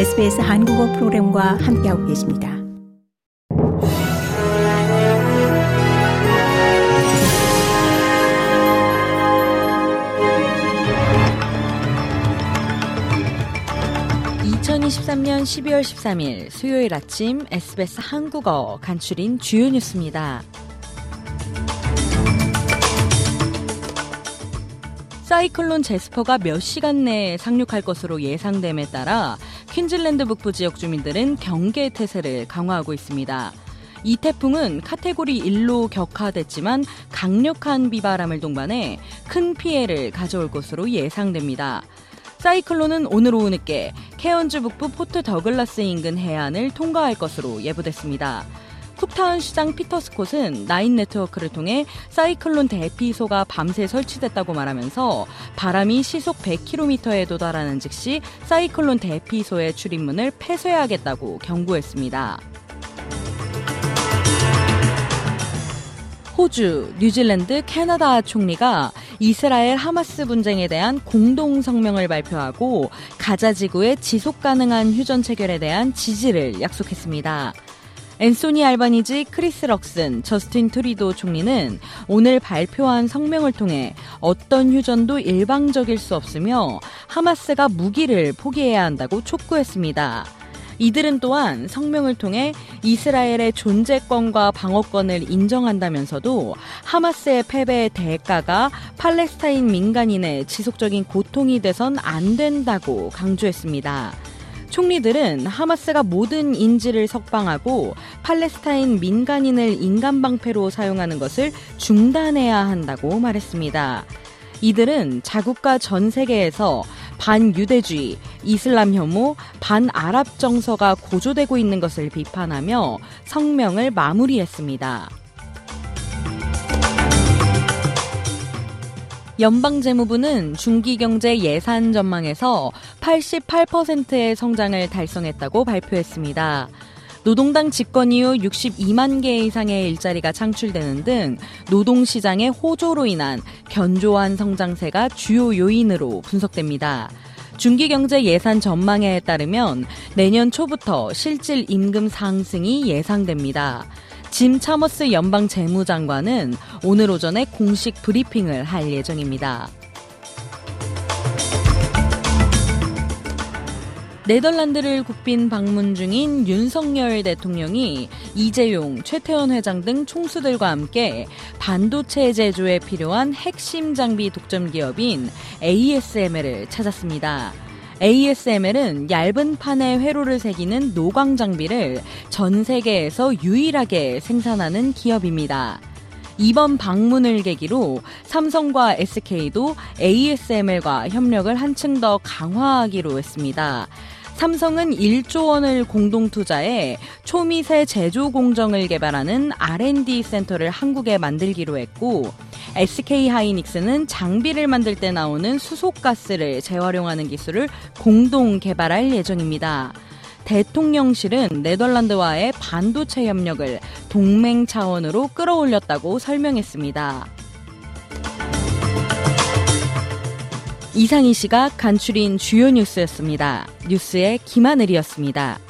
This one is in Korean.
SBS 한국어 프로그램과 함께하고 계십니다. (2023년 12월 13일) 수요일 아침 SBS 한국어 간추린 주요 뉴스입니다. 사이클론 제스퍼가 몇 시간 내에 상륙할 것으로 예상됨에 따라 퀸즐랜드 북부 지역 주민들은 경계 태세를 강화하고 있습니다. 이 태풍은 카테고리 1로 격하됐지만 강력한 비바람을 동반해 큰 피해를 가져올 것으로 예상됩니다. 사이클론은 오늘 오후 늦게 케언즈 북부 포트 더글라스 인근 해안을 통과할 것으로 예보됐습니다. 쿡타운 시장 피터 스콧은 나인 네트워크를 통해 사이클론 대피소가 밤새 설치됐다고 말하면서 바람이 시속 100km에 도달하는 즉시 사이클론 대피소의 출입문을 폐쇄하겠다고 경고했습니다. 호주, 뉴질랜드, 캐나다 총리가 이스라엘 하마스 분쟁에 대한 공동 성명을 발표하고 가자 지구의 지속 가능한 휴전 체결에 대한 지지를 약속했습니다. 앤소니 알바니지, 크리스 럭슨, 저스틴 트뤼도 총리는 오늘 발표한 성명을 통해 어떤 휴전도 일방적일 수 없으며 하마스가 무기를 포기해야 한다고 촉구했습니다. 이들은 또한 성명을 통해 이스라엘의 존재권과 방어권을 인정한다면서도 하마스의 패배의 대가가 팔레스타인 민간인의 지속적인 고통이 돼선 안 된다고 강조했습니다. 총리들은 하마스가 모든 인질을 석방하고 팔레스타인 민간인을 인간방패로 사용하는 것을 중단해야 한다고 말했습니다. 이들은 자국과 전 세계에서 반유대주의, 이슬람 혐오, 반아랍 정서가 고조되고 있는 것을 비판하며 성명을 마무리했습니다. 연방재무부는 중기경제 예산 전망에서 88%의 성장을 달성했다고 발표했습니다. 노동당 집권 이후 62만 개 이상의 일자리가 창출되는 등 노동시장의 호조로 인한 견조한 성장세가 주요 요인으로 분석됩니다. 중기경제 예산 전망에 따르면 내년 초부터 실질 임금 상승이 예상됩니다. 짐 차머스 연방 재무장관은 오늘 오전에 공식 브리핑을 할 예정입니다. 네덜란드를 국빈 방문 중인 윤석열 대통령이 이재용, 최태원 회장 등 총수들과 함께 반도체 제조에 필요한 핵심 장비 독점 기업인 ASML을 찾았습니다. ASML은 얇은 판에 회로를 새기는 노광 장비를 전 세계에서 유일하게 생산하는 기업입니다. 이번 방문을 계기로 삼성과 SK도 ASML과 협력을 한층 더 강화하기로 했습니다. 삼성은 1조 원을 공동 투자해 초미세 제조 공정을 개발하는 R&D 센터를 한국에 만들기로 했고 SK 하이닉스는 장비를 만들 때 나오는 수소가스를 재활용하는 기술을 공동 개발할 예정입니다. 대통령실은 네덜란드와의 반도체 협력을 동맹 차원으로 끌어올렸다고 설명했습니다. 이상희 씨가 간추린 주요 뉴스였습니다. 뉴스의 김하늘이었습니다.